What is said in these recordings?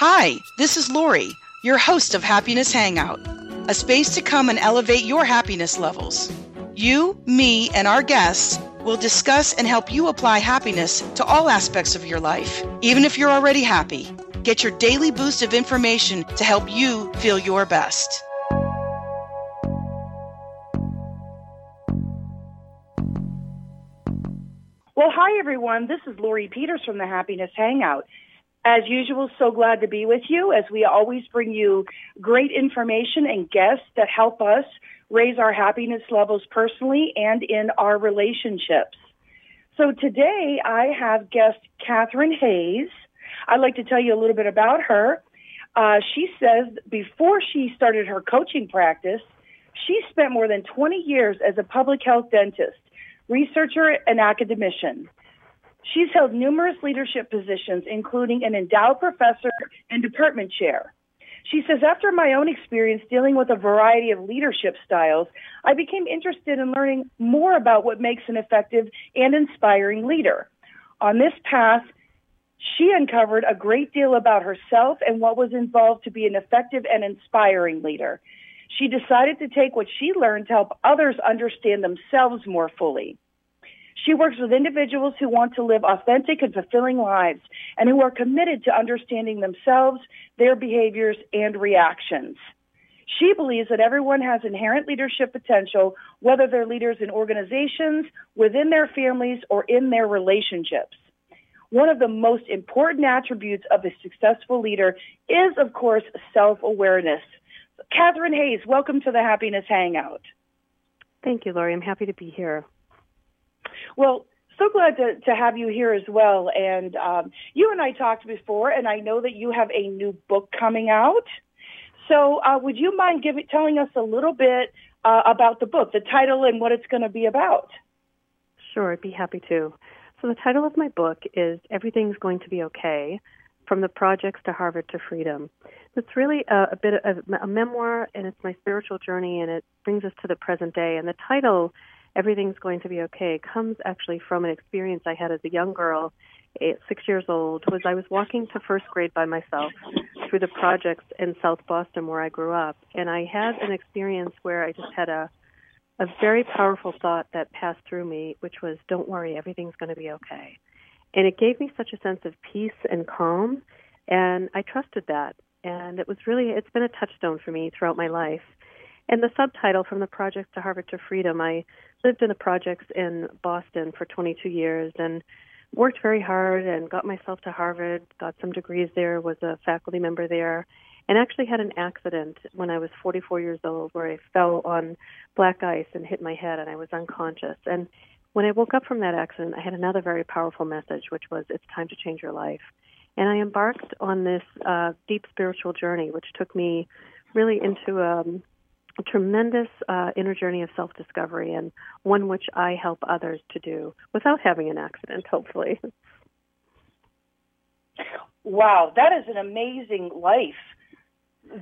Hi, this is Lori, your host of Happiness Hangout, a space to come and elevate your happiness levels. You, me, and our guests will discuss and help you apply happiness to all aspects of your life, even if you're already happy. Get your daily boost of information to help you feel your best. Well, hi everyone. This is Lori Peters from the Happiness Hangout. As usual, so glad to be with you as we always bring you great information and guests that help us raise our happiness levels personally and in our relationships. So today I have guest Catherine Hayes. I'd like to tell you a little bit about her. Uh, she says before she started her coaching practice, she spent more than 20 years as a public health dentist researcher, and academician. She's held numerous leadership positions, including an endowed professor and department chair. She says, after my own experience dealing with a variety of leadership styles, I became interested in learning more about what makes an effective and inspiring leader. On this path, she uncovered a great deal about herself and what was involved to be an effective and inspiring leader. She decided to take what she learned to help others understand themselves more fully. She works with individuals who want to live authentic and fulfilling lives and who are committed to understanding themselves, their behaviors, and reactions. She believes that everyone has inherent leadership potential, whether they're leaders in organizations, within their families, or in their relationships. One of the most important attributes of a successful leader is, of course, self-awareness. Catherine Hayes, welcome to the Happiness Hangout. Thank you, Lori. I'm happy to be here. Well, so glad to, to have you here as well. And um, you and I talked before, and I know that you have a new book coming out. So uh, would you mind giving, telling us a little bit uh, about the book, the title, and what it's going to be about? Sure, I'd be happy to. So the title of my book is Everything's Going to Be Okay, From the Projects to Harvard to Freedom. It's really a, a bit of a, a memoir, and it's my spiritual journey, and it brings us to the present day. And the title, Everything's Going to Be Okay, comes actually from an experience I had as a young girl, eight, six years old, was I was walking to first grade by myself through the projects in South Boston where I grew up, and I had an experience where I just had a a very powerful thought that passed through me, which was, "Don't worry, everything's going to be okay." And it gave me such a sense of peace and calm, and I trusted that and it was really it's been a touchstone for me throughout my life. And the subtitle from the project to Harvard to Freedom, I lived in the projects in Boston for 22 years and worked very hard and got myself to Harvard, got some degrees there, was a faculty member there, and actually had an accident when I was 44 years old where I fell on black ice and hit my head and I was unconscious. And when I woke up from that accident, I had another very powerful message, which was it's time to change your life. And I embarked on this uh, deep spiritual journey, which took me really into um, tremendous uh, inner journey of self discovery and one which I help others to do without having an accident, hopefully. Wow, that is an amazing life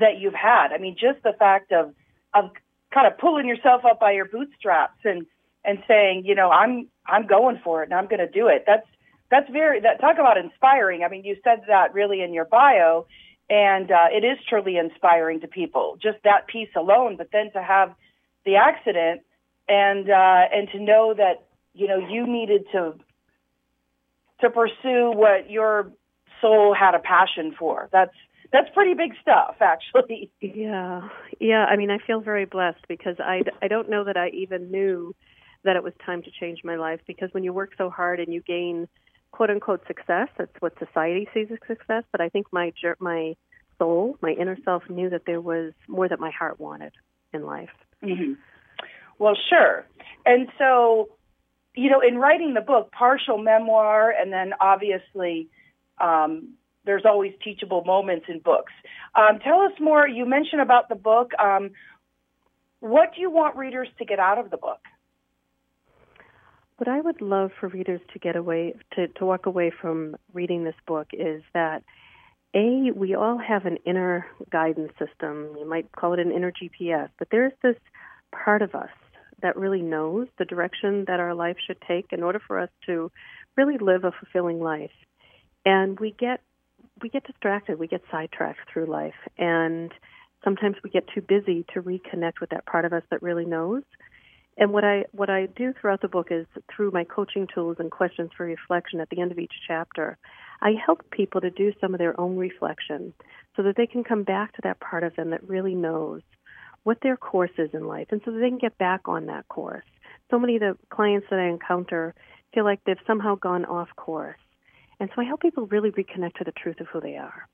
that you've had. I mean, just the fact of of kind of pulling yourself up by your bootstraps and and saying, you know, I'm I'm going for it and I'm going to do it. That's that's very that talk about inspiring. I mean, you said that really in your bio, and uh, it is truly inspiring to people. Just that piece alone, but then to have the accident and uh, and to know that you know you needed to to pursue what your soul had a passion for. That's that's pretty big stuff, actually. Yeah, yeah. I mean, I feel very blessed because I I don't know that I even knew that it was time to change my life because when you work so hard and you gain quote unquote success. That's what society sees as success. But I think my my soul, my inner self, knew that there was more that my heart wanted in life. Mm-hmm. Well, sure. And so, you know, in writing the book, partial memoir, and then obviously. Um, there's always teachable moments in books. Um, tell us more. You mentioned about the book. Um, what do you want readers to get out of the book? What I would love for readers to get away to, to walk away from reading this book is that a we all have an inner guidance system. You might call it an inner GPS, but there's this part of us that really knows the direction that our life should take in order for us to really live a fulfilling life. And we get we get distracted, we get sidetracked through life, and sometimes we get too busy to reconnect with that part of us that really knows. And what I what I do throughout the book is through my coaching tools and questions for reflection at the end of each chapter, I help people to do some of their own reflection so that they can come back to that part of them that really knows what their course is in life and so that they can get back on that course. So many of the clients that I encounter feel like they've somehow gone off course. And so I help people really reconnect to the truth of who they are.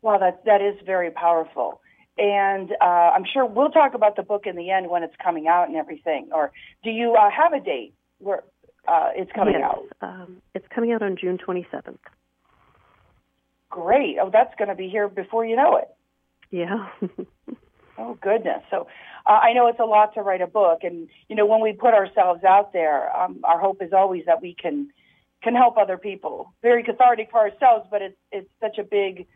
Wow, that that is very powerful. And uh, I'm sure we'll talk about the book in the end when it's coming out and everything. Or do you uh, have a date where uh, it's coming yes, out? Um, it's coming out on June 27th. Great. Oh, that's going to be here before you know it. Yeah. oh goodness. So uh, I know it's a lot to write a book, and you know when we put ourselves out there, um, our hope is always that we can can help other people. Very cathartic for ourselves, but it's it's such a big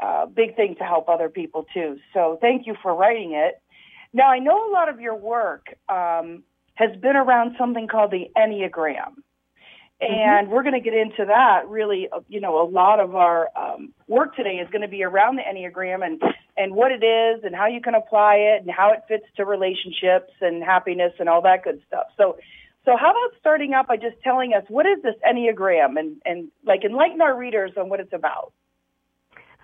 uh, big thing to help other people too. So thank you for writing it. Now I know a lot of your work um, has been around something called the Enneagram. Mm-hmm. And we're going to get into that. Really, uh, you know, a lot of our um, work today is going to be around the Enneagram and and what it is and how you can apply it and how it fits to relationships and happiness and all that good stuff. So, so how about starting out by just telling us what is this Enneagram and and like enlighten our readers on what it's about.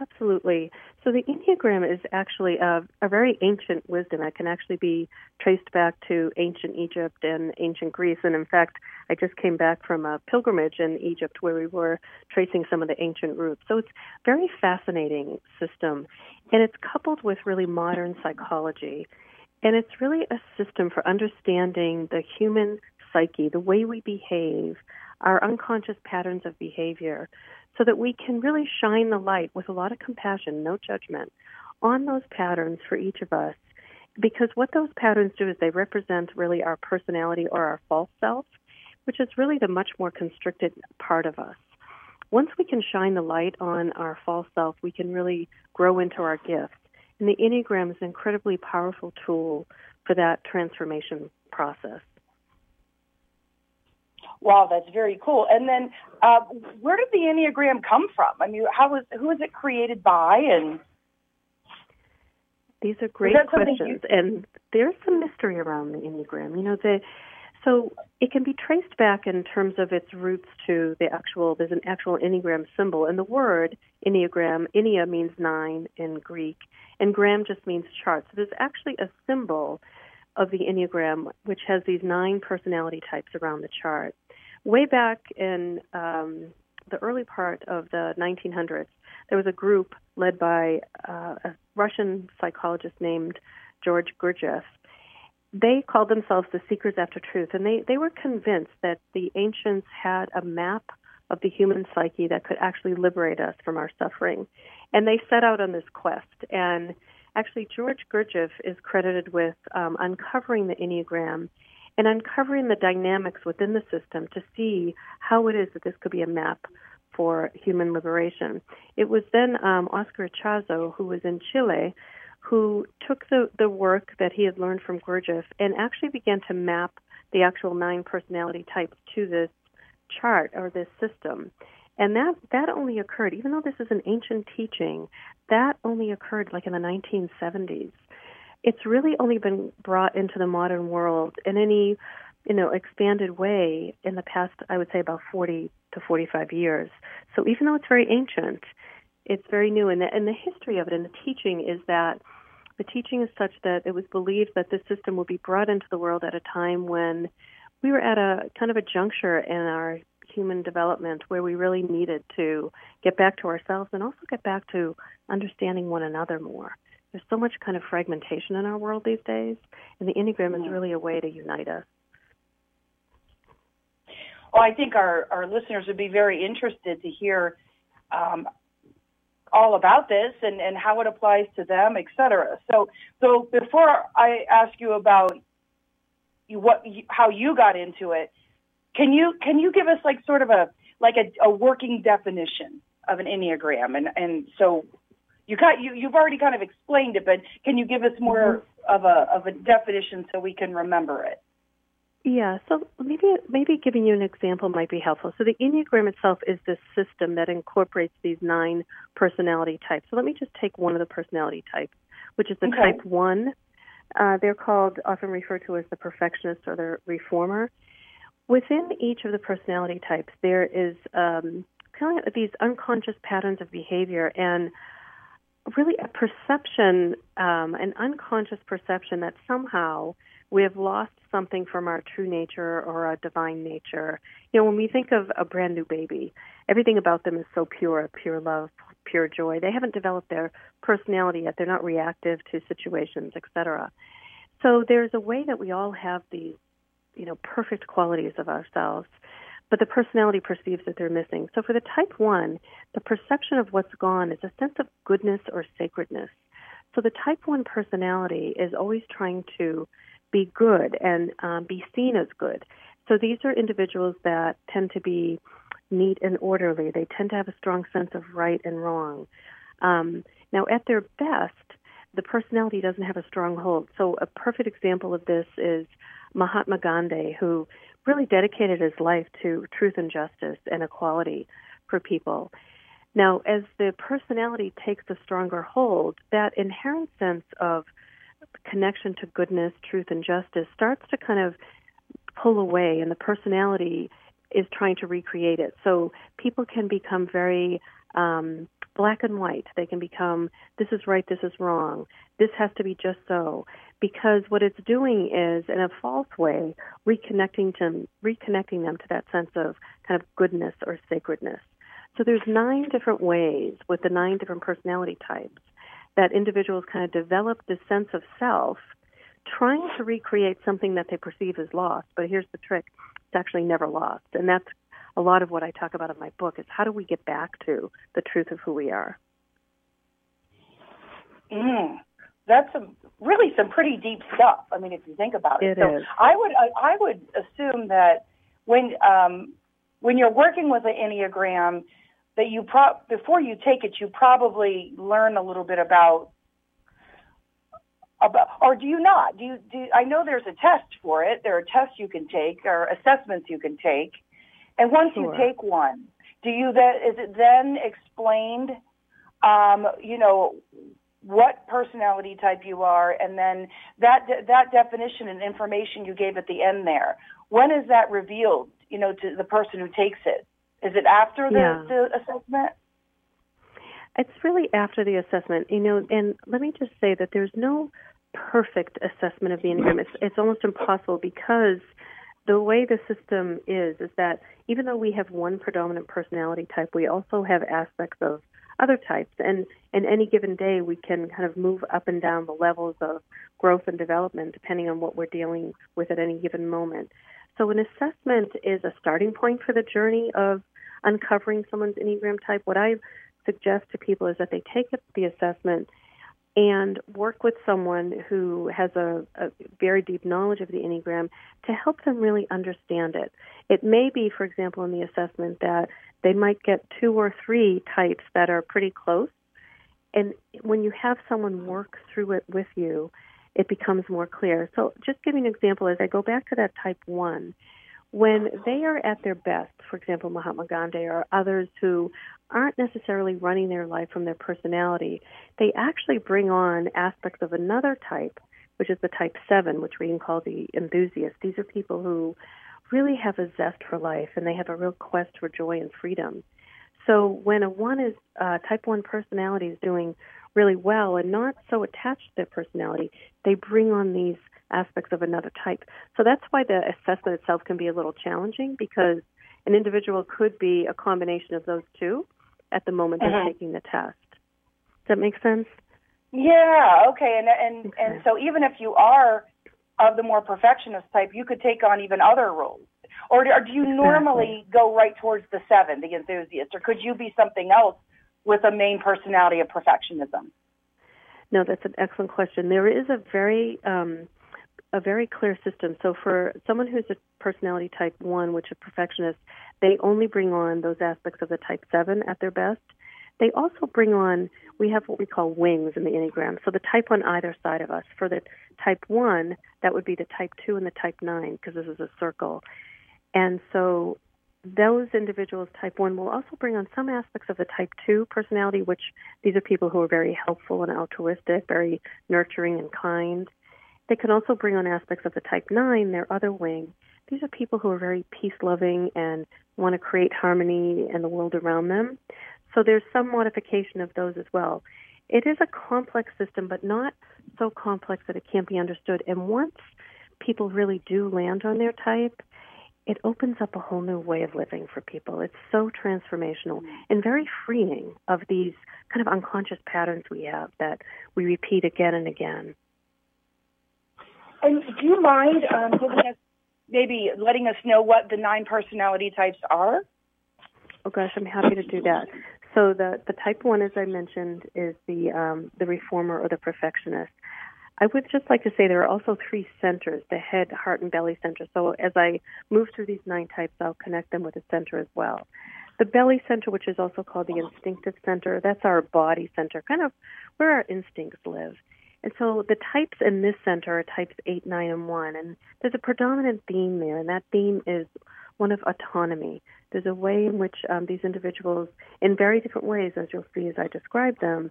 Absolutely. So the Enneagram is actually a, a, very ancient wisdom. It can actually be traced back to ancient Egypt and ancient Greece. And in fact, I just came back from a pilgrimage in Egypt where we were tracing some of the ancient roots. So it's a very fascinating system. And it's coupled with really modern psychology. And it's really a system for understanding the human psyche, the way we behave, our unconscious patterns of behavior so that we can really shine the light with a lot of compassion, no judgment, on those patterns for each of us. Because what those patterns do is they represent really our personality or our false self, which is really the much more constricted part of us. Once we can shine the light on our false self, we can really grow into our gift. And the Enneagram is an incredibly powerful tool for that transformation process. Wow, that's very cool. And then, uh, where did the Enneagram come from? I mean, how was who was it created by? And these are great questions, you... and there's some mystery around the Enneagram. You know, the so it can be traced back in terms of its roots to the actual. There's an actual Enneagram symbol, and the word Enneagram, Ennea means nine in Greek, and gram just means chart. So there's actually a symbol of the Enneagram, which has these nine personality types around the chart way back in um, the early part of the 1900s, there was a group led by uh, a Russian psychologist named George Gurdjieff. They called themselves the Seekers After Truth, and they, they were convinced that the ancients had a map of the human psyche that could actually liberate us from our suffering. And they set out on this quest. And actually, George Gurdjieff is credited with um, uncovering the Enneagram and uncovering the dynamics within the system to see how it is that this could be a map for human liberation. It was then um, Oscar Ichazo, who was in Chile, who took the, the work that he had learned from Gurdjieff and actually began to map the actual nine personality types to this chart or this system. And that, that only occurred, even though this is an ancient teaching, that only occurred like in the 1970s it's really only been brought into the modern world in any you know expanded way in the past i would say about 40 to 45 years. So even though it's very ancient it's very new. And the, and the history of it and the teaching is that the teaching is such that it was believed that this system would be brought into the world at a time when we were at a kind of a juncture in our human development where we really needed to get back to ourselves and also get back to understanding one another more there's so much kind of fragmentation in our world these days, and the Enneagram is really a way to unite us. Well, I think our, our listeners would be very interested to hear um, all about this and, and how it applies to them, et cetera. So, so before I ask you about what how you got into it, can you can you give us like sort of a like a, a working definition of an enneagram and and so you got you you've already kind of explained it, but can you give us more mm-hmm. of a of a definition so we can remember it? Yeah, so maybe maybe giving you an example might be helpful. So the Enneagram itself is this system that incorporates these nine personality types. So let me just take one of the personality types, which is the Okay. type one. Uh, they're called often referred to as the perfectionist or the reformer. Within each of the personality types, there is um, kind of these unconscious patterns of behavior and really a perception, um, an unconscious perception that somehow we have lost something from our true nature or our divine nature. You know, when we think of a brand new baby, everything about them is so pure, pure love, pure joy. They haven't developed their personality yet. They're not reactive to situations, etc. So there's a way that we all have these, you know, perfect qualities of ourselves, but the personality perceives that they're missing. So for the type 1, the perception of what's gone is a sense of goodness or sacredness. So the type 1 personality is always trying to be good and um, be seen as good. So these are individuals that tend to be neat and orderly. They tend to have a strong sense of right and wrong. Um, now, at their best, the personality doesn't have a strong hold. So, a perfect example of this is Mahatma Gandhi, who really dedicated his life to truth and justice and equality for people. Now, as the personality takes a stronger hold, that inherent sense of connection to goodness, truth, and justice starts to kind of pull away, and the personality is trying to recreate it. So people can become very um, black and white. They can become this is right, this is wrong, this has to be just so. Because what it's doing is, in a false way, reconnecting to reconnecting them to that sense of kind of goodness or sacredness. So there's nine different ways with the nine different personality types that individuals kind of develop this sense of self, trying to recreate something that they perceive as lost. But here's the trick: it's actually never lost, and that's a lot of what I talk about in my book is how do we get back to the truth of who we are. Mm, that's some, really some pretty deep stuff. I mean, if you think about it. It so is. I would I, I would assume that when um, when you're working with an enneagram, that you pro- before you take it, you probably learn a little bit about about, or do you not? Do you do? I know there's a test for it. There are tests you can take or assessments you can take, and once Sure. you take one, do you then is it then explained? Um, you know what personality type you are, and then that that definition and information you gave at the end there. When is that revealed? You know, to the person who takes it. Is it after the, Yeah. the assessment? It's really after the assessment, you know, and let me just say that there's no perfect assessment of the Enneagram. It's, it's almost impossible because the way the system is, is that even though we have one predominant personality type, we also have aspects of other types. And in any given day, we can kind of move up and down the levels of growth and development depending on what we're dealing with at any given moment. So, an assessment is a starting point for the journey of uncovering someone's Enneagram type. What I suggest to people is that they take the assessment and work with someone who has a, a very deep knowledge of the Enneagram to help them really understand it. It may be, for example, in the assessment that they might get two or three types that are pretty close. And when you have someone work through it with you, it becomes more clear. So, just giving an example, as I go back to that type one, when they are at their best, for example, Mahatma Gandhi or others who aren't necessarily running their life from their personality, they actually bring on aspects of another type, which is the type seven, which we can call the enthusiast. These are people who really have a zest for life and they have a real quest for joy and freedom. So when a one is uh, type one personality is doing really well and not so attached to their personality, they bring on these aspects of another type. So that's why the assessment itself can be a little challenging because an individual could be a combination of those two at the moment they're Mhm. taking the test. Does that make sense? Yeah, okay. And and Okay. and so even if you are of the more perfectionist type, you could take on even other roles. Or do, or do you normally go right towards the seven, the enthusiast, or could you be something else with a main personality of perfectionism? No, that's an excellent question. There is a very um, a very clear system. So for someone who's a personality type one, which is perfectionist, they only bring on those aspects of the type seven at their best. They also bring on we have what we call wings in the Enneagram. So the type on either side of us. For the type 1, that would be the type 2 and the type 9 because this is a circle. And so those individuals, type 1, will also bring on some aspects of the type 2 personality, which these are people who are very helpful and altruistic, very nurturing and kind. They can also bring on aspects of the type 9, their other wing. These are people who are very peace loving and want to create harmony in the world around them. So there's some modification of those as well. It is a complex system, but not so complex that it can't be understood. And once people really do land on their type, it opens up a whole new way of living for people. It's so transformational and very freeing of these kind of unconscious patterns we have that we repeat again and again. And do you mind um, giving us, maybe letting us know what the nine personality types are? Oh gosh, I'm happy to do that. So the the type one, as I mentioned, is the um, the reformer or the perfectionist. I would just like to say there are also three centers: the head, heart, and belly center. So as I move through these nine types, I'll connect them with a center as well. The belly center, which is also called the instinctive center, that's our body center, kind of where our instincts live. And so the types in this center are types 8, 9, and 1. And there's a predominant theme there, and that theme is one of autonomy. There's a way in which um, these individuals, in very different ways, as you'll see as I describe them,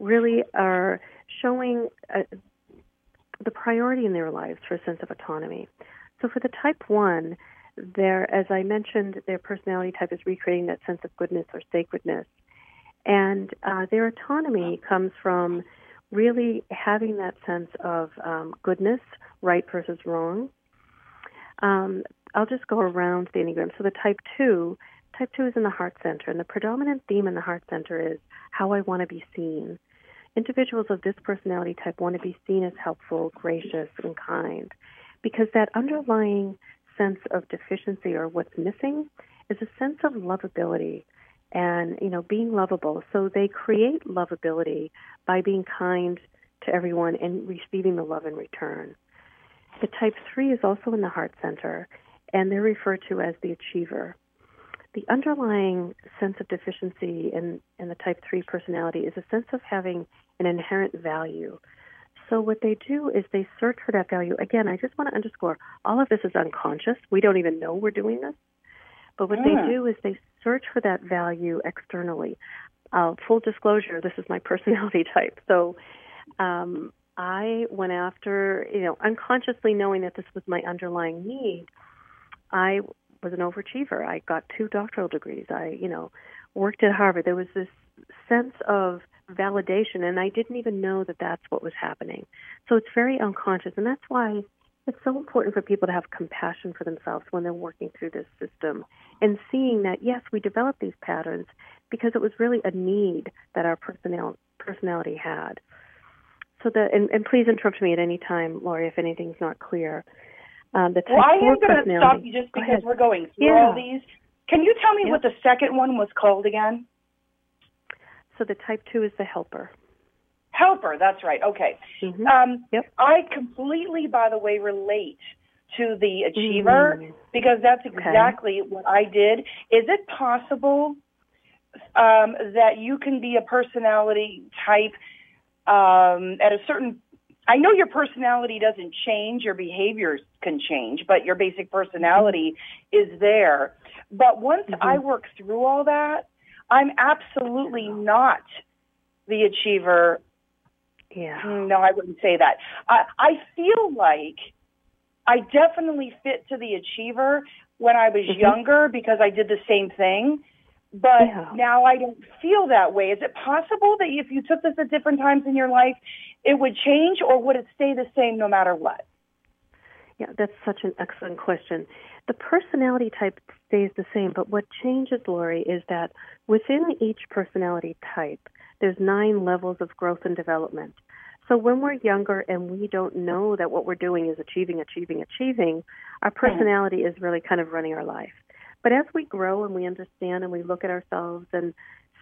really are showing uh, the priority in their lives for a sense of autonomy. So for the type 1, their, as I mentioned, their personality type is recreating that sense of goodness or sacredness. And uh, their autonomy comes from really having that sense of um, goodness, right versus wrong. Um, I'll just go around the Enneagram. So the type 2, type 2 is in the heart center, and the predominant theme in the heart center is how I want to be seen. Individuals of this personality type want to be seen as helpful, gracious, and kind because that underlying sense of deficiency or what's missing is a sense of lovability and you know being lovable. So they create lovability by being kind to everyone and receiving the love in return. The type 3 is also in the heart center and they're referred to as the achiever. The underlying sense of deficiency in, in the type 3 personality is a sense of having an inherent value. So what they do is they search for that value. Again i just want to underscore all of this is unconscious. We don't even know we're doing this but what they do is they search for that value externally. Uh, full disclosure, this is my personality type. So um, I went after, you know, unconsciously knowing that this was my underlying need. I was an overachiever. I got two doctoral degrees. I, you know, worked at Harvard. There was this sense of validation, and I didn't even know that that's what was happening. So it's very unconscious, and that's why it's so important for people to have compassion for themselves when they're working through this system and seeing that, yes, we developed these patterns because it was really a need that our personal, personality had. So that, and, and please interrupt me at any time, Lori, if anything's not clear. Um, the well, I am going to stop you just because we're going through yeah. all these. Can you tell me yep. what the second one was called again? So the type two is the helper. Helper, that's right. Okay. Mm-hmm. Um, yep. I completely, by the way, relate to the achiever mm. because that's exactly okay. what I did. Is it possible um, that you can be a personality type um, at a certain I know your personality doesn't change, your behaviors can change, but your basic personality mm-hmm. is there. But once mm-hmm. I work through all that, I'm absolutely not the achiever yeah. No, I wouldn't say that. I, I feel like I definitely fit to the achiever when I was mm-hmm. younger because I did the same thing. But yeah. now I don't feel that way. Is it possible that if you took this at different times in your life, it would change or would it stay the same no matter what? Yeah, that's such an excellent question. The personality type stays the same, but what changes, Lori, is that within each personality type, there's nine levels of growth and development. So when we're younger and we don't know that what we're doing is achieving, achieving, achieving, our personality is really kind of running our life. But as we grow and we understand and we look at ourselves and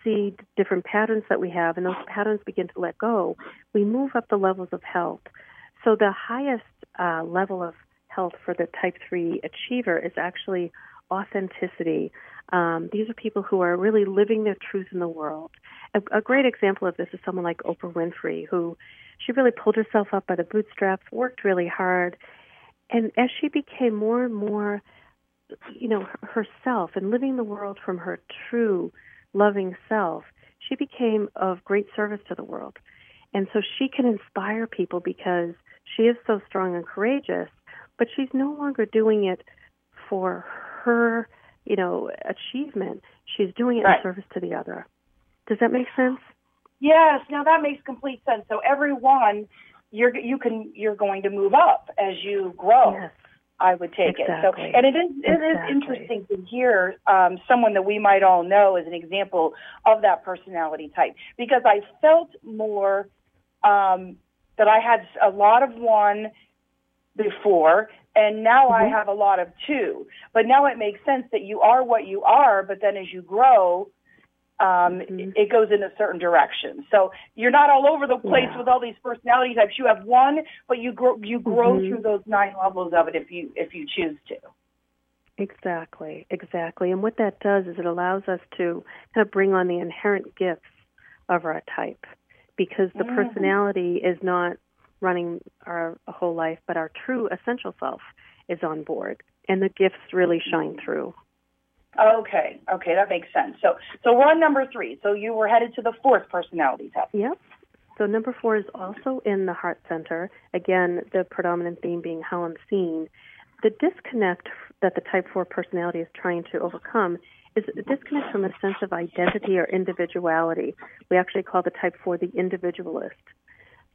see different patterns that we have, and those patterns begin to let go, we move up the levels of health. So the highest uh, level of health for the type 3 achiever is actually authenticity. Um, these are people who are really living their truth in the world. A, a great example of this is someone like Oprah Winfrey, who she really pulled herself up by the bootstraps, worked really hard, and as she became more and more, you know, herself and living the world from her true, loving self, she became of great service to the world. And so she can inspire people because she is so strong and courageous, but she's no longer doing it for her, you know, achievement. She's doing it right. in service to the other. Does that make sense? Yes. Now that makes complete sense. So everyone, you're you can you're going to move up as you grow. Yes. I would take exactly. it. So, and it is it exactly. is interesting to hear um, someone that we might all know as an example of that personality type because I felt more um, that I had a lot of one before, and now mm-hmm. I have a lot of two. But now it makes sense that you are what you are, but then as you grow, um, mm-hmm. it goes in a certain direction. So you're not all over the place yeah. with all these personality types. You have one, but you grow you grow mm-hmm. through those nine levels of it if you if you choose to. Exactly, exactly. And what that does is it allows us to kind of bring on the inherent gifts of our type because the mm-hmm. personality is not running our whole life, but our true essential self is on board, and the gifts really shine through. Okay, okay, that makes sense. So, so we're on number three. So you were headed to the fourth personality type. Yep. So number four is also in the heart center. Again, the predominant theme being how I'm seen. The disconnect that the type four personality is trying to overcome is a disconnect from a sense of identity or individuality. We actually call the type four the individualist.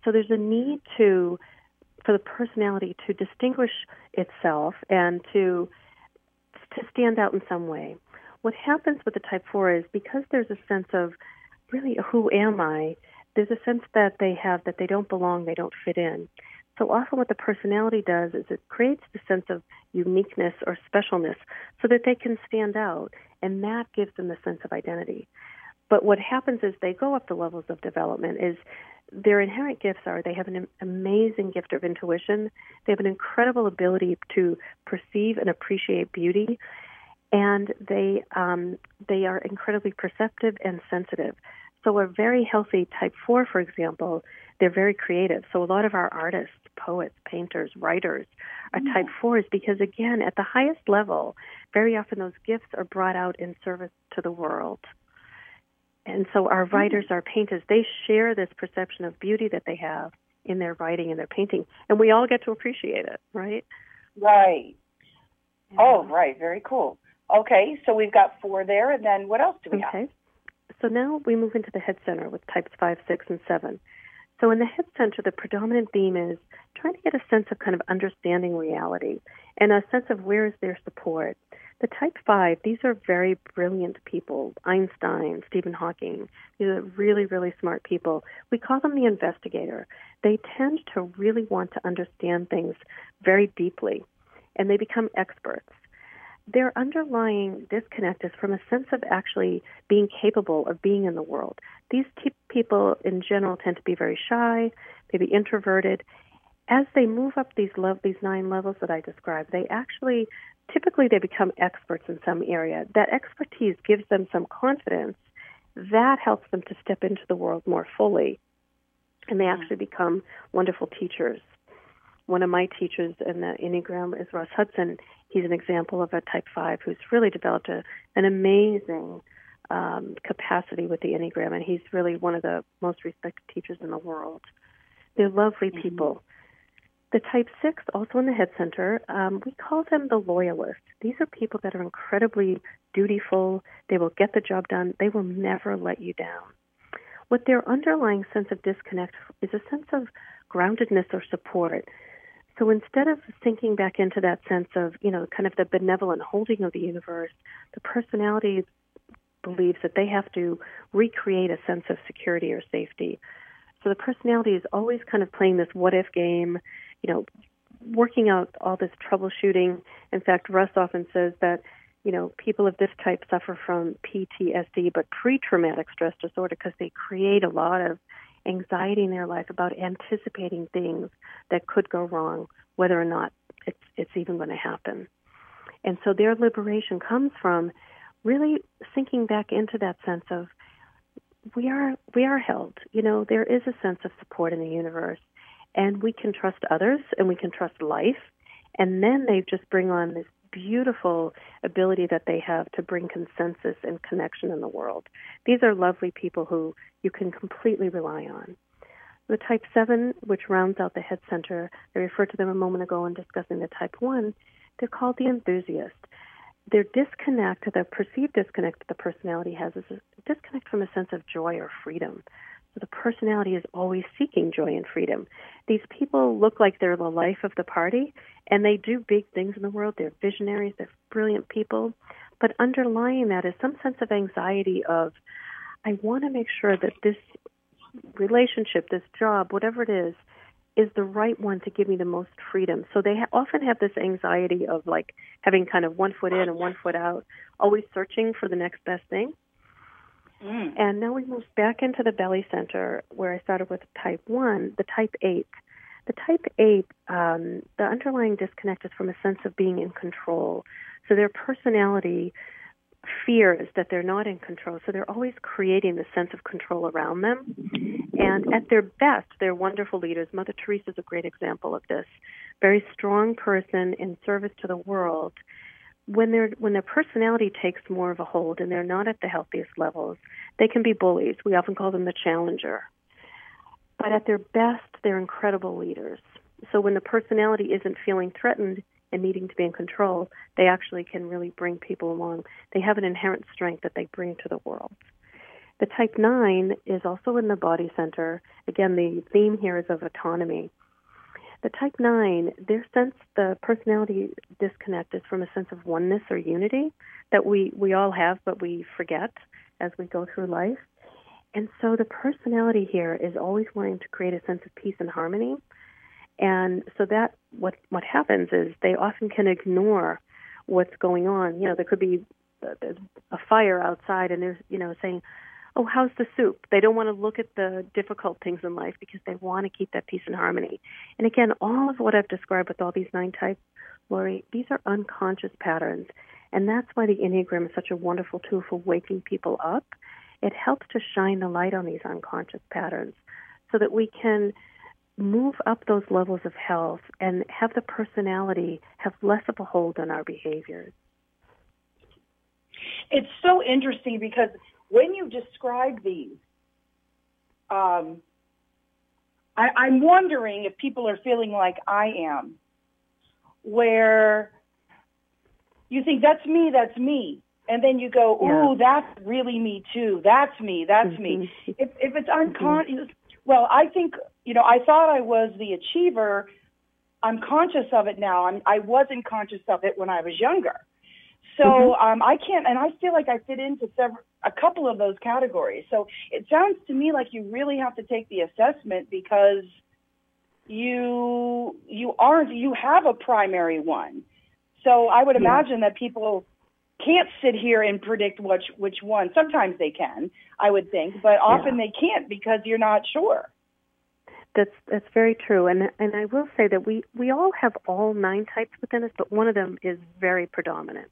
So there's a need to for the personality to distinguish itself and to to stand out in some way. What happens with the type 4 is because there's a sense of really who am I, there's a sense that they have that they don't belong, they don't fit in. So often what the personality does is it creates the sense of uniqueness or specialness so that they can stand out, and that gives them the sense of identity. But what happens as they go up the levels of development is their inherent gifts are they have an amazing gift of intuition. They have an incredible ability to perceive and appreciate beauty, and they um, they are incredibly perceptive and sensitive. So a very healthy type four, for example, they're very creative. So a lot of our artists, poets, painters, writers are mm-hmm. type fours because again, at the highest level, very often those gifts are brought out in service to the world. And so our hmm. writers, our painters, they share this perception of beauty that they have in their writing and their painting, and we all get to appreciate it, right? Right. Yeah. Oh, right. Very cool. Okay, so we've got four there, and then what else do we okay. have? Okay. So now we move into the head center with types five, six, and seven. So in the head center, the predominant theme is trying to get a sense of kind of understanding reality and a sense of where is their support the type 5, these are very brilliant people. Einstein, Stephen Hawking, these are really, really smart people. We call them the investigator. They tend to really want to understand things very deeply, and they become experts. Their underlying disconnect is from a sense of actually being capable of being in the world. These t- people, in general, tend to be very shy, maybe introverted. As they move up these, these nine levels that I described, they actually typically they become experts in some area. That expertise gives them some confidence. That helps them to step into the world more fully. And they mm-hmm. actually become wonderful teachers. One of my teachers in the Enneagram is Russ Hudson. He's an example of a type 5 who's really developed a, an amazing um, capacity with the Enneagram, and he's really one of the most respected teachers in the world. They're lovely mm-hmm. people. The type 6, also in the head center, um, we call them the loyalists. These are people that are incredibly dutiful. They will get the job done. They will never let you down. What their underlying sense of disconnect is a sense of groundedness or support. So instead of sinking back into that sense of, you know, kind of the benevolent holding of the universe, the personality believes that they have to recreate a sense of security or safety. So the personality is always kind of playing this what if game you know, working out all this troubleshooting. In fact, Russ often says that, you know, people of this type suffer from PTSD, but pre-traumatic stress disorder, because they create a lot of anxiety in their life about anticipating things that could go wrong, whether or not it's it's even going to happen. And so their liberation comes from really sinking back into that sense of we are we are held. You know, there is a sense of support in the universe and we can trust others and we can trust life. And then they just bring on this beautiful ability that they have to bring consensus and connection in the world. These are lovely people who you can completely rely on. The type 7, which rounds out the head center, I referred to them a moment ago in discussing the type 1, they're called the enthusiast. Their disconnect, the perceived disconnect that the personality has, is a disconnect from a sense of joy or freedom. The personality is always seeking joy and freedom. These people look like they're the life of the party, and they do big things in the world. They're visionaries, they're brilliant people. But underlying that is some sense of anxiety of, I want to make sure that this relationship, this job, whatever it is, is the right one to give me the most freedom. So they ha- often have this anxiety of like having kind of one foot in and one foot out, always searching for the next best thing. Mm. And now we move back into the belly center where I started with type 1, the type 8. The type 8, um, the underlying disconnect is from a sense of being in control. So their personality fears that they're not in control. So they're always creating the sense of control around them. And at their best, they're wonderful leaders. Mother Teresa is a great example of this. Very strong person in service to the world when their when their personality takes more of a hold and they're not at the healthiest levels, they can be bullies. We often call them the challenger. But at their best, they're incredible leaders. So when the personality isn't feeling threatened and needing to be in control, they actually can really bring people along. They have an inherent strength that they bring to the world. The type 9 is also in the body center. Again, the theme here is of autonomy. The type 9, their sense, the personality disconnect is from a sense of oneness or unity that we, we all have, but we forget as we go through life. And so the personality here is always wanting to create a sense of peace and harmony. And so that what what happens is they often can ignore what's going on. You know, there could be a fire outside, and they're you know saying, oh, how's the soup? They don't want to look at the difficult things in life because they want to keep that peace and harmony. And again, all of what I've described with all these nine types, Lori, these are unconscious patterns. And that's why the Enneagram is such a wonderful tool for waking people up. It helps to shine the light on these unconscious patterns so that we can move up those levels of health and have the personality have less of a hold on our behaviors. It's so interesting because when you describe these, um, I, I'm wondering if people are feeling like I am, where you think that's me, that's me, and then you go, "Ooh, yeah. that's really me too. That's me. That's mm-hmm. me." If if it's unconscious, mm-hmm. well, I think you know. I thought I was the achiever. I'm conscious of it now. I'm, I wasn't conscious of it when I was younger. So mm-hmm. um, I can't, and I feel like I fit into several, a couple of those categories. So it sounds to me like you really have to take the assessment because you you aren't you have a primary one. So I would imagine that people can't sit here and predict which which one. Sometimes they can, I would think, but often yeah. they can't because you're not sure. That's that's very true, and and I will say that we we all have all nine types within us, but one of them is very predominant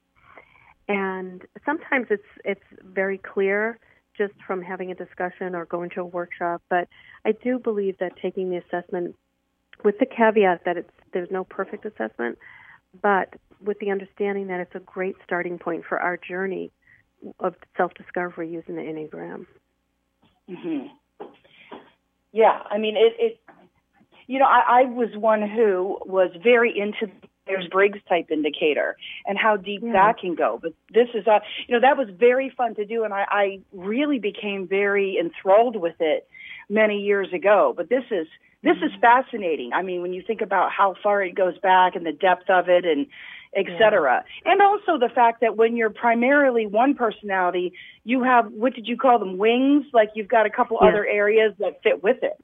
and sometimes it's it's very clear just from having a discussion or going to a workshop. But I do believe that taking the assessment, with the caveat that it's there's no perfect assessment, but with the understanding that it's a great starting point for our journey of self-discovery using the Enneagram. Mm-hmm. Yeah, I mean it. it you know, I, I was one who was very into Myers Briggs type indicator and how deep yeah. that can go. But this is a, you know, that was very fun to do, and I, I really became very enthralled with it many years ago. But this is this is mm-hmm. fascinating. I mean, when you think about how far it goes back and the depth of it, and etc. Yeah. And also the fact that when you're primarily one personality, you have what did you call them wings? Like you've got a couple yeah. other areas that fit with it.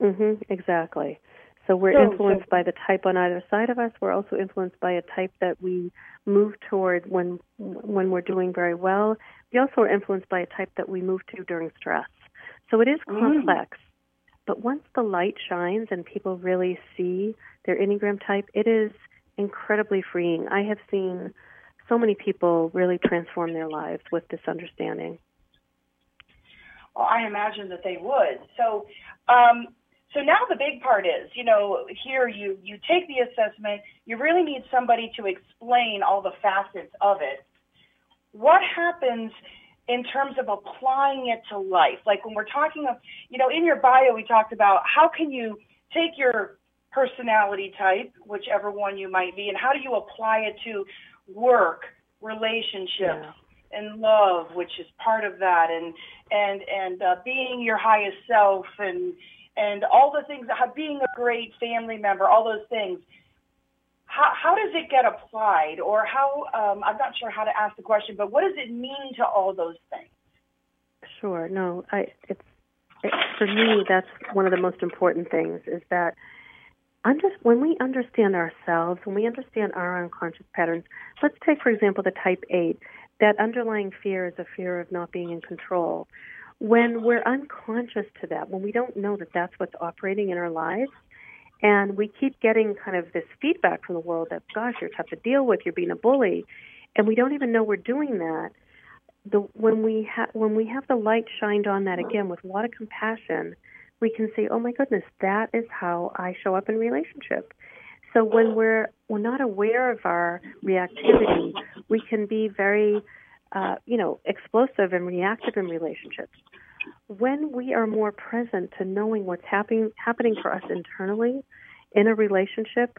Mhm. Exactly. So we're so, influenced so. by the type on either side of us. We're also influenced by a type that we move toward when when we're doing very well. We also are influenced by a type that we move to during stress. So it is mm. complex. Mm. But once the light shines and people really see their Enneagram type, it is incredibly freeing. I have seen so many people really transform their lives with this understanding. Well, I imagine that they would. So, um, so now the big part is, you know, here you you take the assessment. You really need somebody to explain all the facets of it. What happens in terms of applying it to life? Like when we're talking of, you know, in your bio we talked about how can you take your personality type, whichever one you might be, and how do you apply it to work, relationships, yeah. and love, which is part of that, and and and uh, being your highest self, and and all the things, being a great family member, all those things. How, how does it get applied, or how? Um, I'm not sure how to ask the question, but what does it mean to all those things? Sure. No, I. It's it, for me. That's one of the most important things. Is that under, when we understand ourselves, when we understand our unconscious patterns, let's take, for example, the type 8. That underlying fear is a fear of not being in control. When we're unconscious to that, when we don't know that that's what's operating in our lives, and we keep getting kind of this feedback from the world that, gosh, you're tough to deal with, you're being a bully, and we don't even know we're doing that. The, when we ha- when we have the light shined on that again with a lot of compassion, we can say, "Oh my goodness, that is how I show up in relationship." So when we're we're not aware of our reactivity, we can be very, uh, you know, explosive and reactive in relationships. When we are more present to knowing what's happening happening for us internally in a relationship,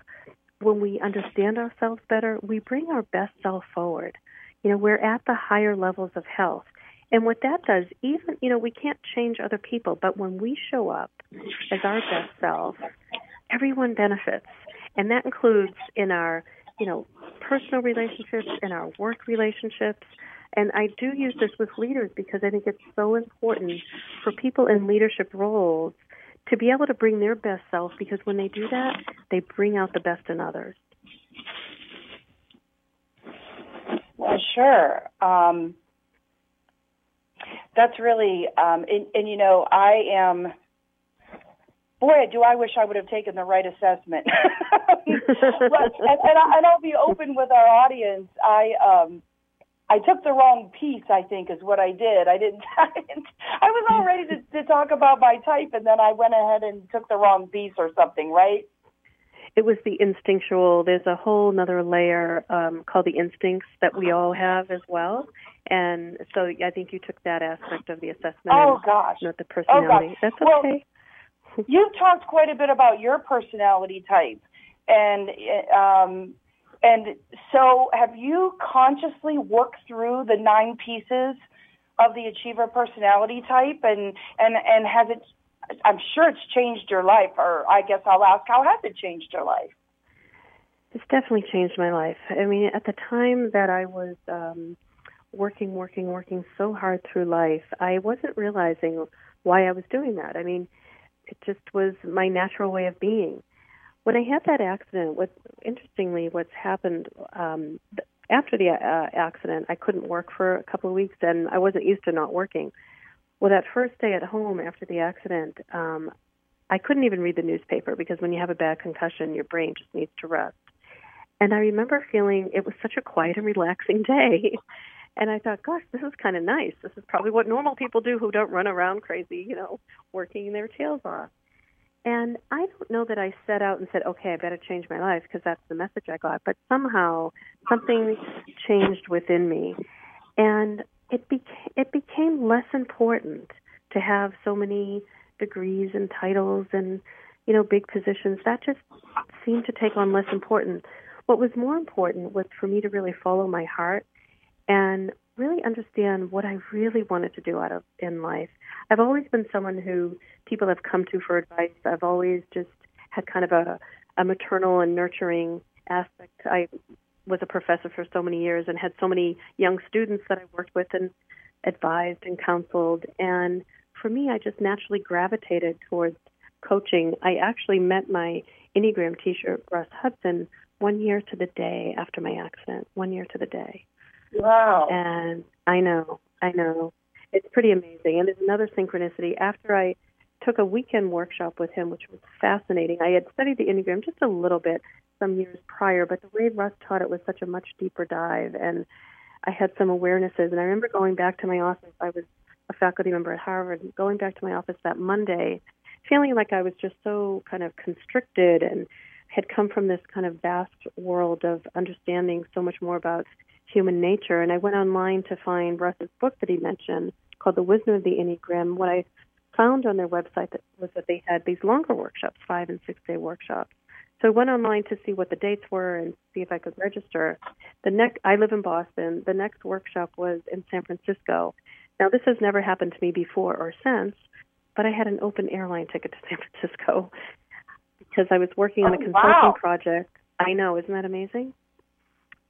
when we understand ourselves better, we bring our best self forward. You know, we're at the higher levels of health. And what that does, even, you know, we can't change other people, but when we show up as our best self, everyone benefits. And that includes in our, you know, personal relationships, in our work relationships. And I do use this with leaders because I think it's so important for people in leadership roles to be able to bring their best self because when they do that, they bring out the best in others. Well, sure. Um, that's really, um, and, and you know, I am. Boy, do I wish I would have taken the right assessment. and, and, I, and I'll be open with our audience. I um, I took the wrong piece. I think is what I did. I didn't. I, didn't, I was all ready to, to talk about my type, and then I went ahead and took the wrong piece or something. Right? it was the instinctual. There's a whole other layer um, called the instincts that we all have as well. And so I think you took that aspect of the assessment. Oh gosh, not the personality. Oh, That's okay. Well, you've talked quite a bit about your personality type, and um, and so have you consciously worked through the nine pieces of the achiever personality type, and and and has it? I'm sure it's changed your life, or I guess I'll ask, how has it changed your life? It's definitely changed my life. I mean, at the time that I was um, working, working, working so hard through life, I wasn't realizing why I was doing that. I mean, it just was my natural way of being. When I had that accident, what interestingly, what's happened um, after the uh, accident, I couldn't work for a couple of weeks, and I wasn't used to not working. Well, that first day at home after the accident, um, I couldn't even read the newspaper because when you have a bad concussion, your brain just needs to rest. And I remember feeling it was such a quiet and relaxing day. And I thought, gosh, this is kind of nice. This is probably what normal people do who don't run around crazy, you know, working their tails off. And I don't know that I set out and said, okay, I better change my life because that's the message I got. But somehow something changed within me. And it, beca- it became less important to have so many degrees and titles and, you know, big positions. That just seemed to take on less importance. What was more important was for me to really follow my heart and really understand what I really wanted to do out of in life. I've always been someone who people have come to for advice. I've always just had kind of a, a maternal and nurturing aspect. I was a professor for so many years and had so many young students that I worked with and advised and counseled. And for me, I just naturally gravitated towards coaching. I actually met my Enneagram teacher, Russ Hudson, one year to the day after my accident, one year to the day. Wow. And I know, I know. It's pretty amazing. And there's another synchronicity. After I took a weekend workshop with him, which was fascinating, I had studied the Enneagram just a little bit, some years prior, but the way Russ taught it was such a much deeper dive, and I had some awarenesses. And I remember going back to my office. I was a faculty member at Harvard, going back to my office that Monday, feeling like I was just so kind of constricted and had come from this kind of vast world of understanding so much more about human nature. And I went online to find Russ's book that he mentioned called The Wisdom of the Enneagram. What I found on their website that was that they had these longer workshops, five and six day workshops. So I went online to see what the dates were and see if I could register. The next, I live in Boston. The next workshop was in San Francisco. Now this has never happened to me before or since, but I had an open airline ticket to San Francisco because I was working on a Oh, consulting wow. project. I know, isn't that amazing?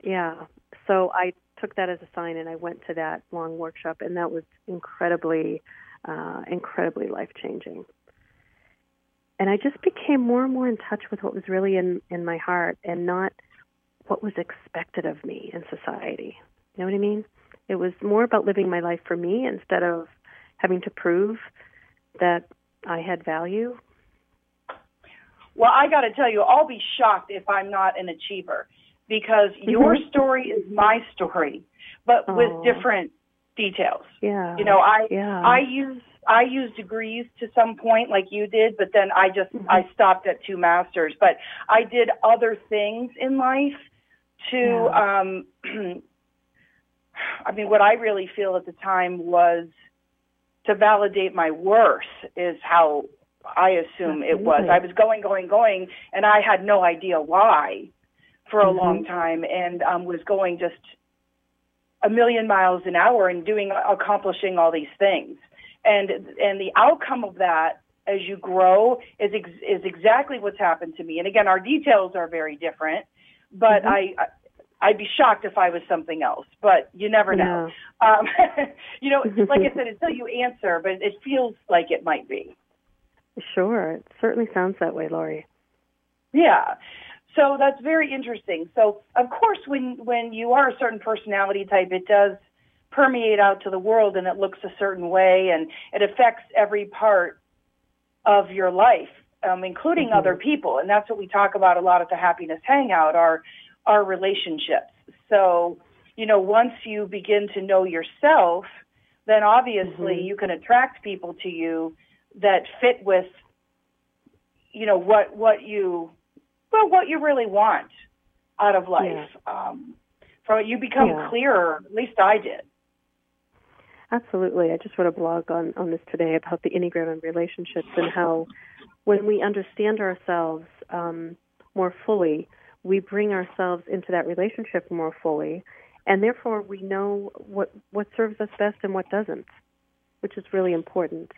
Yeah. So I took that as a sign and I went to that long workshop and that was incredibly uh incredibly life changing. And I just became more and more in touch with what was really in in my heart and not what was expected of me in society. You know what I mean? It was more about living my life for me instead of having to prove that I had value. Well, I got to tell you, I'll be shocked if I'm not an achiever because your Mhm. story is my story, but Aw. with different details. Yeah. You know, I yeah. I use I use degrees to some point like you did, but then I just Mhm. I stopped at two masters. But I did other things in life to um I mean what I really feel at the time was to validate my worth is how I assume it was. I was going, going, going and I had no idea why for a Mhm. long time and um was going just a million miles an hour and doing accomplishing all these things and and the outcome of that as you grow is ex- is exactly what's happened to me and again our details are very different but Mhm. I, I I'd be shocked if I was something else, but you never know. Um, you know, like I said, until you answer, but it feels like it might be. Sure. It certainly sounds that way, Lori. Yeah. So that's very interesting. So of course, when when you are a certain personality type, it does permeate out to the world, and it looks a certain way, and it affects every part of your life, um, including Mhm. other people. And that's what we talk about a lot at the Happiness Hangout: our our relationships. So you know, once you begin to know yourself, then obviously Mhm. you can attract people to you that fit with you know what what you well what you really want out of life um from you become Yeah. clearer at least i did Absolutely. I just wrote a blog on, on this today about the Enneagram and relationships and how when we understand ourselves um, more fully, we bring ourselves into that relationship more fully, and therefore we know what, what serves us best and what doesn't, which is really important.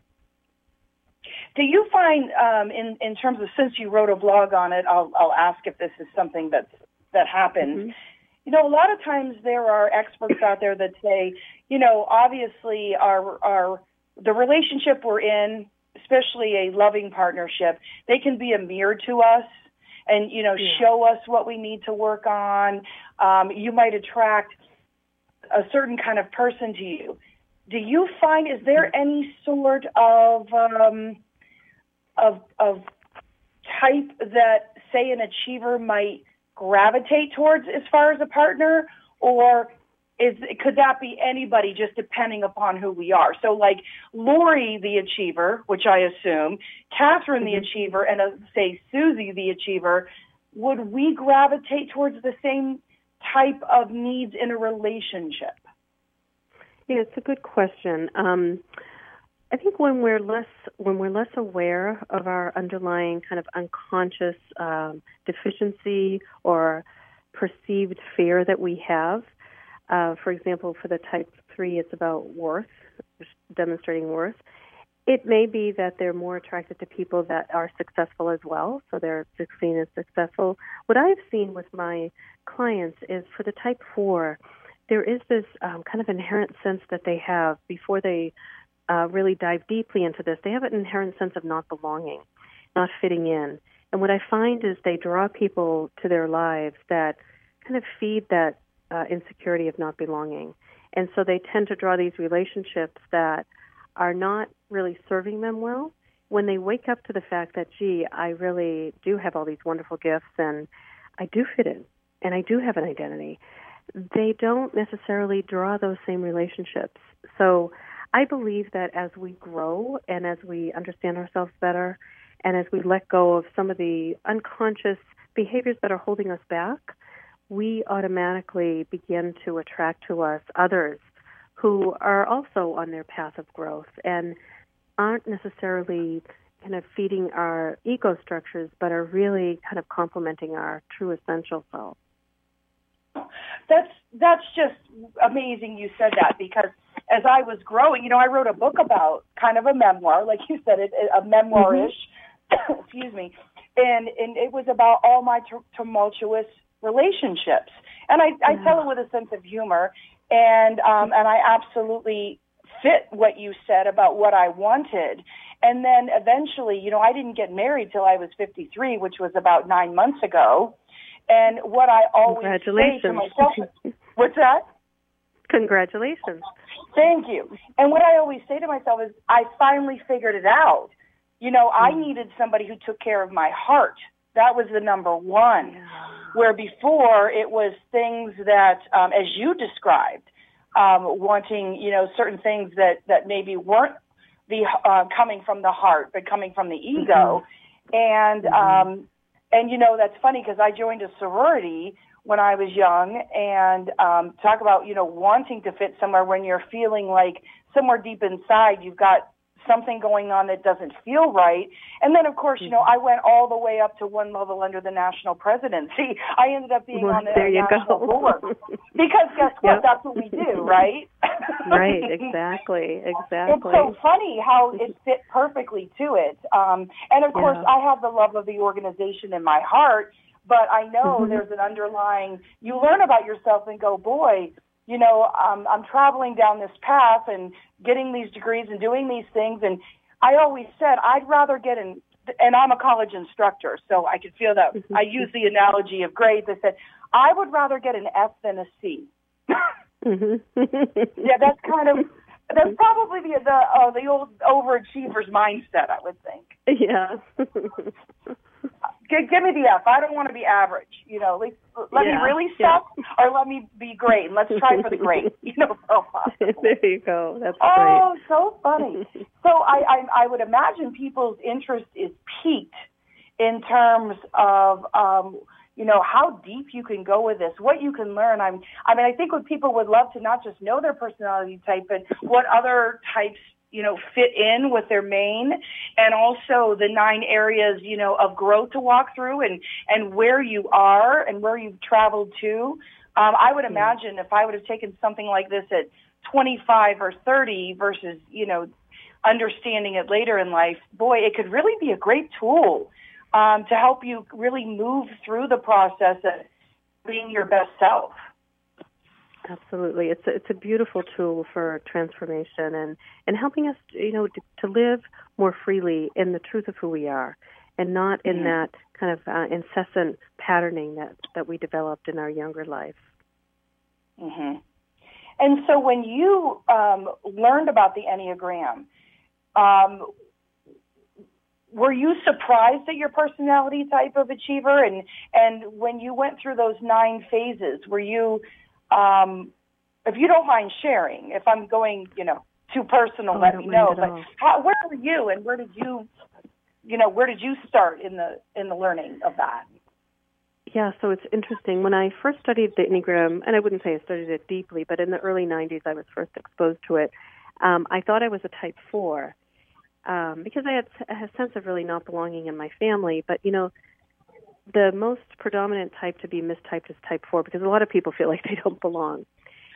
Do you find um in in terms of since you wrote a blog on it i'll i'll ask if this is something that's that happens Mhm. you know a lot of times there are experts out there that say you know obviously our our the relationship we're in especially a loving partnership they can be a mirror to us and you know Yeah. show us what we need to work on um you might attract a certain kind of person to you do you find is there any sort of um of of type that say an achiever might gravitate towards as far as a partner? Or is could that be anybody just depending upon who we are? So like lori the achiever which i assume catherine the Mhm. achiever and uh, say susie the achiever would we gravitate towards the same type of needs in a relationship Yeah, it's a good question. Um, I think when we're less when we're less aware of our underlying kind of unconscious um, deficiency or perceived fear that we have, uh, for example, for the type three, it's about worth, demonstrating worth. It may be that they're more attracted to people that are successful as well, so they're seen as successful. What I've seen with my clients is for the type four, there is this um, kind of inherent sense that they have before they uh, really dive deeply into this. They have an inherent sense of not belonging, not fitting in. And what I find is they draw people to their lives that kind of feed that uh, insecurity of not belonging. And so they tend to draw these relationships that are not really serving them well. When they wake up to the fact that, gee, I really do have all these wonderful gifts and I do fit in and I do have an identity, they don't necessarily draw those same relationships. So I believe that as we grow and as we understand ourselves better and as we let go of some of the unconscious behaviors that are holding us back, we automatically begin to attract to us others who are also on their path of growth and aren't necessarily kind of feeding our ego structures, but are really kind of complementing our true essential self. That's that's just amazing you said that because as I was growing, you know, I wrote a book about kind of a memoir, like you said, it a memoir-ish. Mm-hmm. excuse me, and and it was about all my t- tumultuous relationships, and I, I tell it with a sense of humor, and um, and I absolutely fit what you said about what I wanted. And then eventually, you know, I didn't get married till I was 53, which was about nine months ago. And what I always say to myself, what's that? Congratulations. Thank you. And what I always say to myself is, I finally figured it out. You know, I mm. needed somebody who took care of my heart. That was the number one. Yeah. Where before it was things that, um, as you described, um, wanting, you know, certain things that, that maybe weren't the uh, coming from the heart, but coming from the ego. Mm-hmm. And mm-hmm. um, and you know that's funny because I joined a sorority when I was young, and um, talk about you know wanting to fit somewhere when you're feeling like somewhere deep inside you've got something going on that doesn't feel right. And then, of course, you know. I went all the way up to one level under the national presidency. I ended up being well, on the there you national go. board because guess what? Yep. That's what we do, right? right. Exactly. Exactly. It's so funny how it fit perfectly to it. Um, and of yeah. course, I have the love of the organization in my heart. But I know mm-hmm. there's an underlying, you learn about yourself and go, boy, you know, um, I'm traveling down this path and getting these degrees and doing these things. And I always said I'd rather get in, and I'm a college instructor, so I could feel that. Mm-hmm. I use the analogy of grades. I said I would rather get an F than a C. mm-hmm. yeah, that's kind of that's probably the the uh, the old overachiever's mindset. I would think. Yeah. give, give me the F. I don't want to be average. You know, let, let yeah, me really suck yeah. or let me be great. And let's try for the great. You know, so there you go. That's oh, great. so funny. so I, I I would imagine people's interest is peaked in terms of um, you know how deep you can go with this, what you can learn. I'm I mean I think what people would love to not just know their personality type, but what other types you know, fit in with their main and also the nine areas, you know, of growth to walk through and, and where you are and where you've traveled to. Um, I would imagine if I would have taken something like this at 25 or 30 versus, you know, understanding it later in life, boy, it could really be a great tool um, to help you really move through the process of being your best self. Absolutely, it's a, it's a beautiful tool for transformation and and helping us, you know, to, to live more freely in the truth of who we are, and not in mm-hmm. that kind of uh, incessant patterning that that we developed in our younger life. Mm-hmm. And so, when you um, learned about the Enneagram, um, were you surprised at your personality type of achiever? And and when you went through those nine phases, were you um, if you don't mind sharing, if I'm going, you know, too personal, oh, let me know. But how, where were you, and where did you, you know, where did you start in the in the learning of that? Yeah, so it's interesting. When I first studied the Enneagram, and I wouldn't say I studied it deeply, but in the early 90s I was first exposed to it, um, I thought I was a type 4 um, because I had a sense of really not belonging in my family. But, you know, the most predominant type to be mistyped is type 4 because a lot of people feel like they don't belong.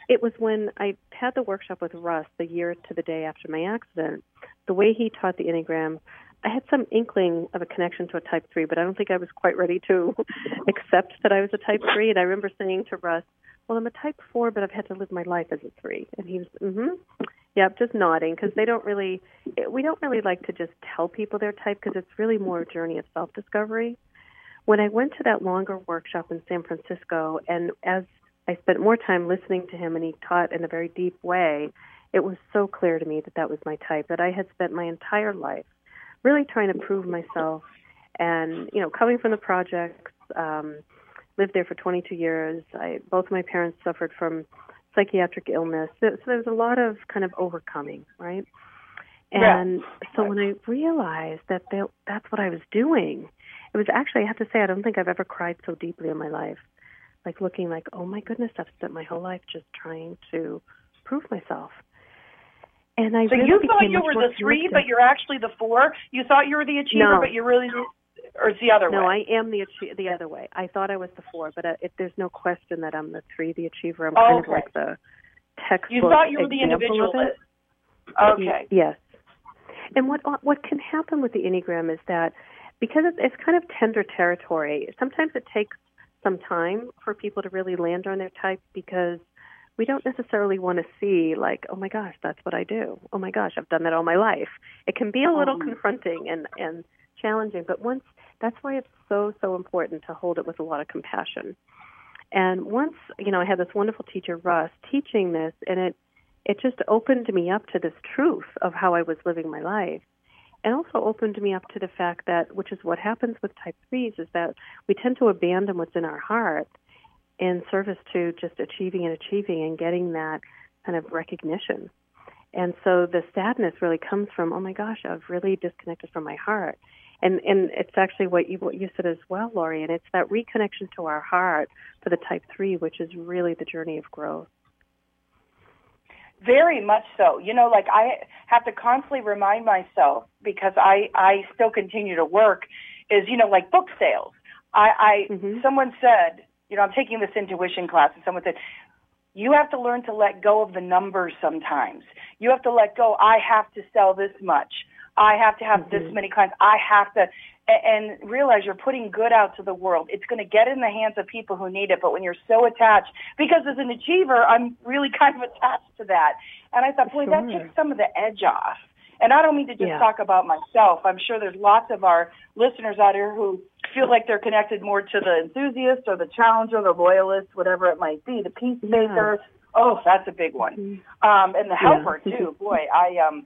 It was when I had the workshop with Russ the year to the day after my accident. The way he taught the Enneagram, I had some inkling of a connection to a type 3, but I don't think I was quite ready to accept that I was a type 3. And I remember saying to Russ, Well, I'm a type 4, but I've had to live my life as a 3. And he was, Mm hmm. Yep, just nodding because they don't really, we don't really like to just tell people their type because it's really more a journey of self discovery when I went to that longer workshop in San Francisco, and as I spent more time listening to him and he taught in a very deep way, it was so clear to me that that was my type, that I had spent my entire life really trying to prove myself. And, you know, coming from the projects, um, lived there for 22 years. I both my parents suffered from psychiatric illness, so, so there was a lot of kind of overcoming, right? And yeah. so when I realized that they, that's what I was doing, it was actually I have to say I don't think I've ever cried so deeply in my life. Like looking like, oh my goodness, I've spent my whole life just trying to prove myself. And I so really you thought you were the three, but you're actually the four. You thought you were the achiever, No. but you're really, or it's the other No, way. I am the achie- the other way. I thought I was the four, but uh, it, there's no question that I'm the three, the achiever. I'm kind Okay. of like the textbook You thought you were the example of it. individualist. Okay. Yes. And what what can happen with the Enneagram is that because it's, it's kind of tender territory, sometimes it takes some time for people to really land on their type because we don't necessarily want to see like, oh my gosh, that's what I do. Oh my gosh, I've done that all my life. It can be a little Mhm. confronting and and challenging, but once that's why it's so so important to hold it with a lot of compassion. And once, you know, I had this wonderful teacher Russ teaching this and it it just opened me up to this truth of how I was living my life. And also opened me up to the fact that, which is what happens with type threes, is that we tend to abandon what's in our heart in service to just achieving and achieving and getting that kind of recognition. And so the sadness really comes from, oh my gosh, I've really disconnected from my heart. And and it's actually what you what you said as well, Lori, and it's that reconnection to our heart for the type three, which is really the journey of growth. Very much so. You know, like I have to constantly remind myself because I I still continue to work. Is you know like book sales. I, I Mhm. someone said you know I'm taking this intuition class and someone said you have to learn to let go of the numbers sometimes. You have to let go. I have to sell this much. I have to have this Mhm. many clients. I have to, and realize you're putting good out to the world. It's going to get in the hands of people who need it. But when you're so attached, because as an achiever, I'm really kind of attached to that. And I thought, boy, that Sure. takes some of the edge off. And I don't mean to just Yeah. talk about myself. I'm sure there's lots of our listeners out here who feel like they're connected more to the enthusiast or the challenger, the loyalist, whatever it might be, the peacemaker. Oh, that's a big one. Mhm. Um, and the Yeah. helper too. Boy, I um,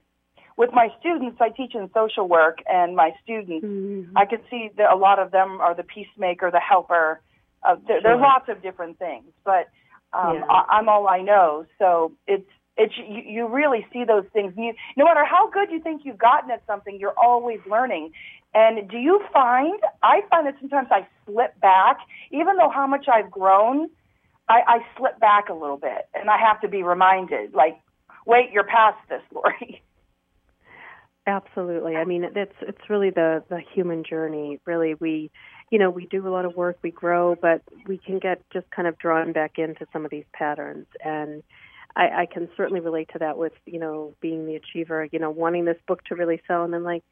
with my students, I teach in social work, and my students, Mhm. I can see that a lot of them are the peacemaker, the helper. Uh, there, There's lots of different things, but um, Yeah. I, I'm all I know. So it's it's you, you really see those things. You, no matter how good you think you've gotten at something, you're always learning. And do you find? I find that sometimes I slip back, even though how much I've grown. I, I slip back a little bit, and I have to be reminded, like, wait, you're past this, Lori. Absolutely. I mean, it's it's really the the human journey. Really, we, you know, we do a lot of work, we grow, but we can get just kind of drawn back into some of these patterns. And I, I can certainly relate to that with you know being the achiever. You know, wanting this book to really sell, and then like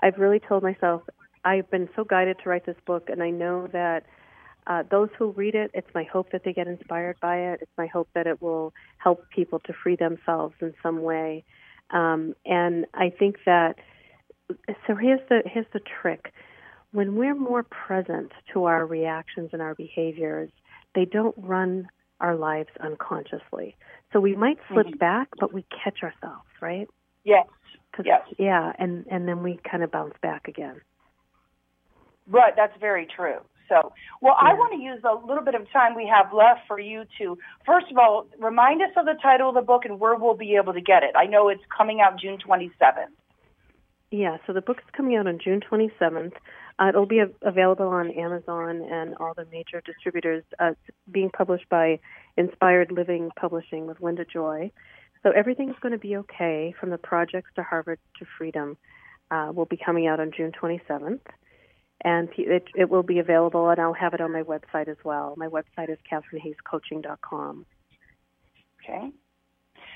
I've really told myself I've been so guided to write this book, and I know that. Uh, those who read it, it's my hope that they get inspired by it. It's my hope that it will help people to free themselves in some way. Um, and I think that so here's the here's the trick. When we're more present to our reactions and our behaviors, they don't run our lives unconsciously. So we might slip Mhm. back, but we catch ourselves, right? Yes. Yes. Yeah, and and then we kind of bounce back again. Right, that's very true. So, well, I want to use a little bit of time we have left for you to, first of all, remind us of the title of the book and where we'll be able to get it. I know it's coming out June 27th. Yeah, so the book is coming out on June 27th. Uh, it'll be a- available on Amazon and all the major distributors. Uh, it's being published by Inspired Living Publishing with Linda Joy. So everything's going to be okay from the projects to Harvard to Freedom uh, will be coming out on June 27th. And it, it will be available, and I'll have it on my website as well. My website is catherinehayescoaching.com. Okay.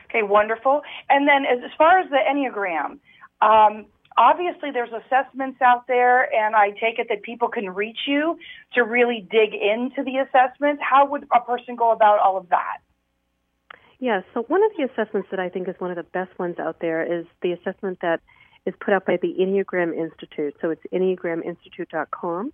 Okay, wonderful. And then as, as far as the Enneagram, um, obviously there's assessments out there, and I take it that people can reach you to really dig into the assessments. How would a person go about all of that? Yeah, so one of the assessments that I think is one of the best ones out there is the assessment that is put out by the Enneagram Institute. So it's enneagraminstitute.com.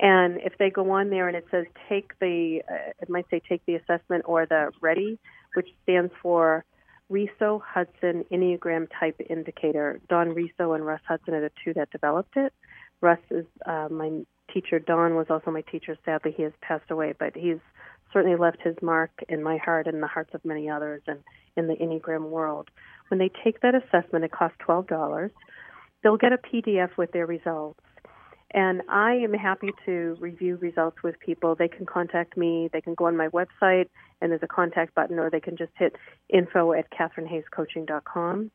And if they go on there and it says take the, uh, it might say take the assessment or the RHETI, which stands for Riso Hudson Enneagram Type Indicator. Don Riso and Russ Hudson are the two that developed it. Russ is uh, my teacher. Don was also my teacher. Sadly, he has passed away, but he's certainly left his mark in my heart and the hearts of many others and in the Enneagram world. When they take that assessment, it costs $12. They'll get a PDF with their results. And I am happy to review results with people. They can contact me. They can go on my website, and there's a contact button, or they can just hit info at catherinehayescoaching.com.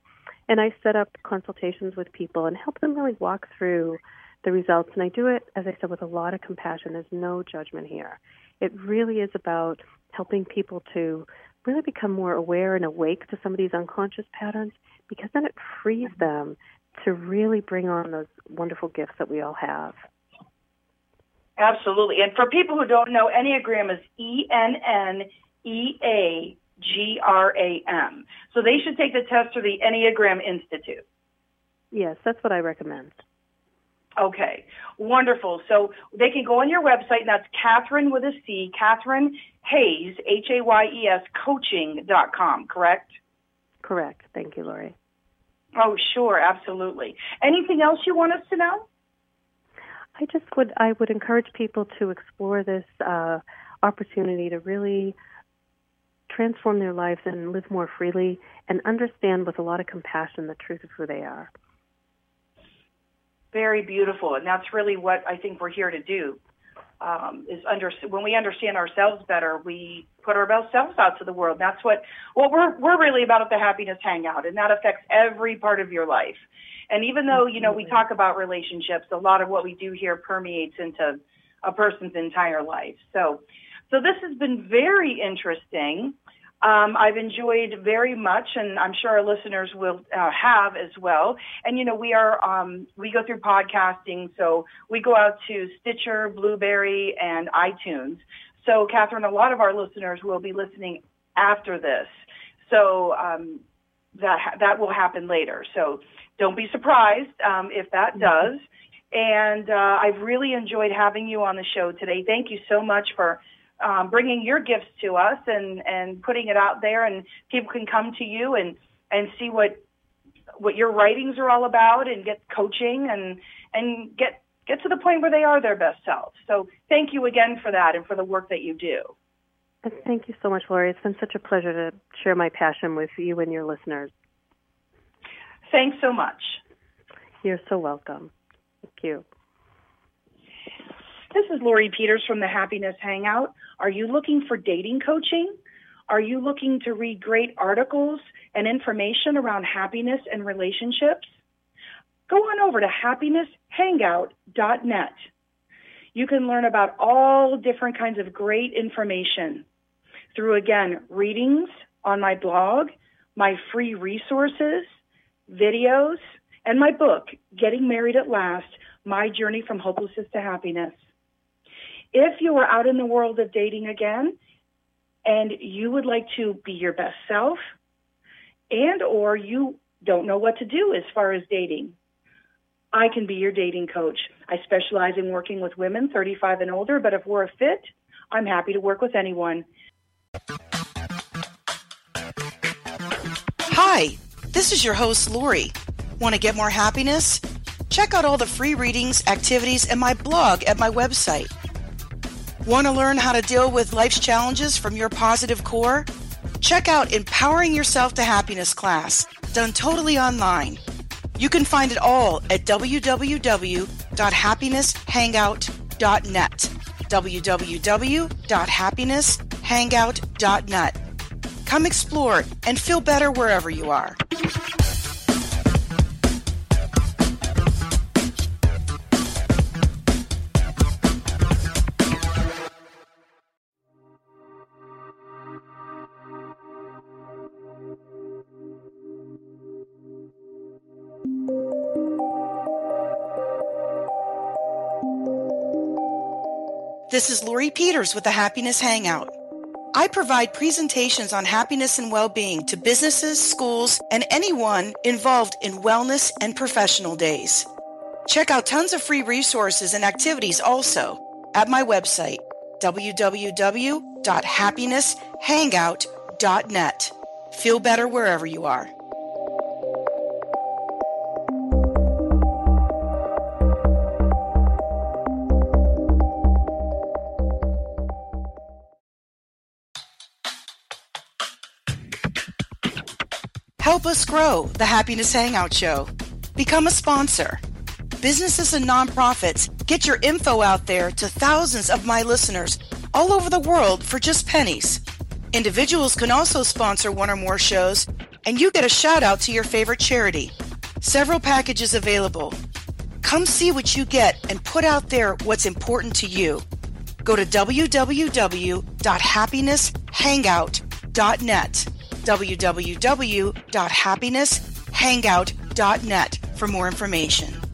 And I set up consultations with people and help them really walk through the results. And I do it, as I said, with a lot of compassion. There's no judgment here. It really is about helping people to really become more aware and awake to some of these unconscious patterns because then it frees them to really bring on those wonderful gifts that we all have. Absolutely. And for people who don't know, Enneagram is E N N E A G R A M. So they should take the test through the Enneagram Institute. Yes, that's what I recommend. Okay, wonderful. So they can go on your website, and that's Catherine with a C, Catherine Hayes, H-A-Y-E-S, coaching.com, correct? Correct. Thank you, Lori. Oh, sure, absolutely. Anything else you want us to know? I just would I would encourage people to explore this uh, opportunity to really transform their lives and live more freely and understand with a lot of compassion the truth of who they are. Very beautiful, and that's really what I think we're here to do. Um, is under when we understand ourselves better, we put our best selves out to the world. That's what what we're we're really about at the Happiness Hangout, and that affects every part of your life. And even though you know we talk about relationships, a lot of what we do here permeates into a person's entire life. So, so this has been very interesting. Um, I've enjoyed very much, and I'm sure our listeners will uh, have as well. And you know, we are um, we go through podcasting, so we go out to Stitcher, Blubrry, and iTunes. So, Catherine, a lot of our listeners will be listening after this, so um, that that will happen later. So, don't be surprised um, if that mm-hmm. does. And uh, I've really enjoyed having you on the show today. Thank you so much for um, bringing your gifts to us and and putting it out there, and people can come to you and and see what what your writings are all about, and get coaching and and get get to the point where they are their best selves. So thank you again for that and for the work that you do. Thank you so much, Lori. It's been such a pleasure to share my passion with you and your listeners. Thanks so much. You're so welcome. Thank you. This is Lori Peters from the Happiness Hangout. Are you looking for dating coaching? Are you looking to read great articles and information around happiness and relationships? Go on over to happinesshangout.net. You can learn about all different kinds of great information through, again, readings on my blog, my free resources, videos, and my book, Getting Married at Last, My Journey from Hopelessness to Happiness. If you are out in the world of dating again and you would like to be your best self and or you don't know what to do as far as dating, I can be your dating coach. I specialize in working with women 35 and older, but if we're a fit, I'm happy to work with anyone. Hi, this is your host, Lori. Want to get more happiness? Check out all the free readings, activities, and my blog at my website Want to learn how to deal with life's challenges from your positive core? Check out Empowering Yourself to Happiness class, done totally online. You can find it all at www.happinesshangout.net. www.happinesshangout.net. Come explore and feel better wherever you are. This is Lori Peters with the Happiness Hangout. I provide presentations on happiness and well-being to businesses, schools, and anyone involved in wellness and professional days. Check out tons of free resources and activities also at my website, www.happinesshangout.net. Feel better wherever you are. Help us grow the Happiness Hangout Show. Become a sponsor. Businesses and nonprofits, get your info out there to thousands of my listeners all over the world for just pennies. Individuals can also sponsor one or more shows, and you get a shout out to your favorite charity. Several packages available. Come see what you get and put out there what's important to you. Go to www.happinesshangout.net. www.happinesshangout.net for more information.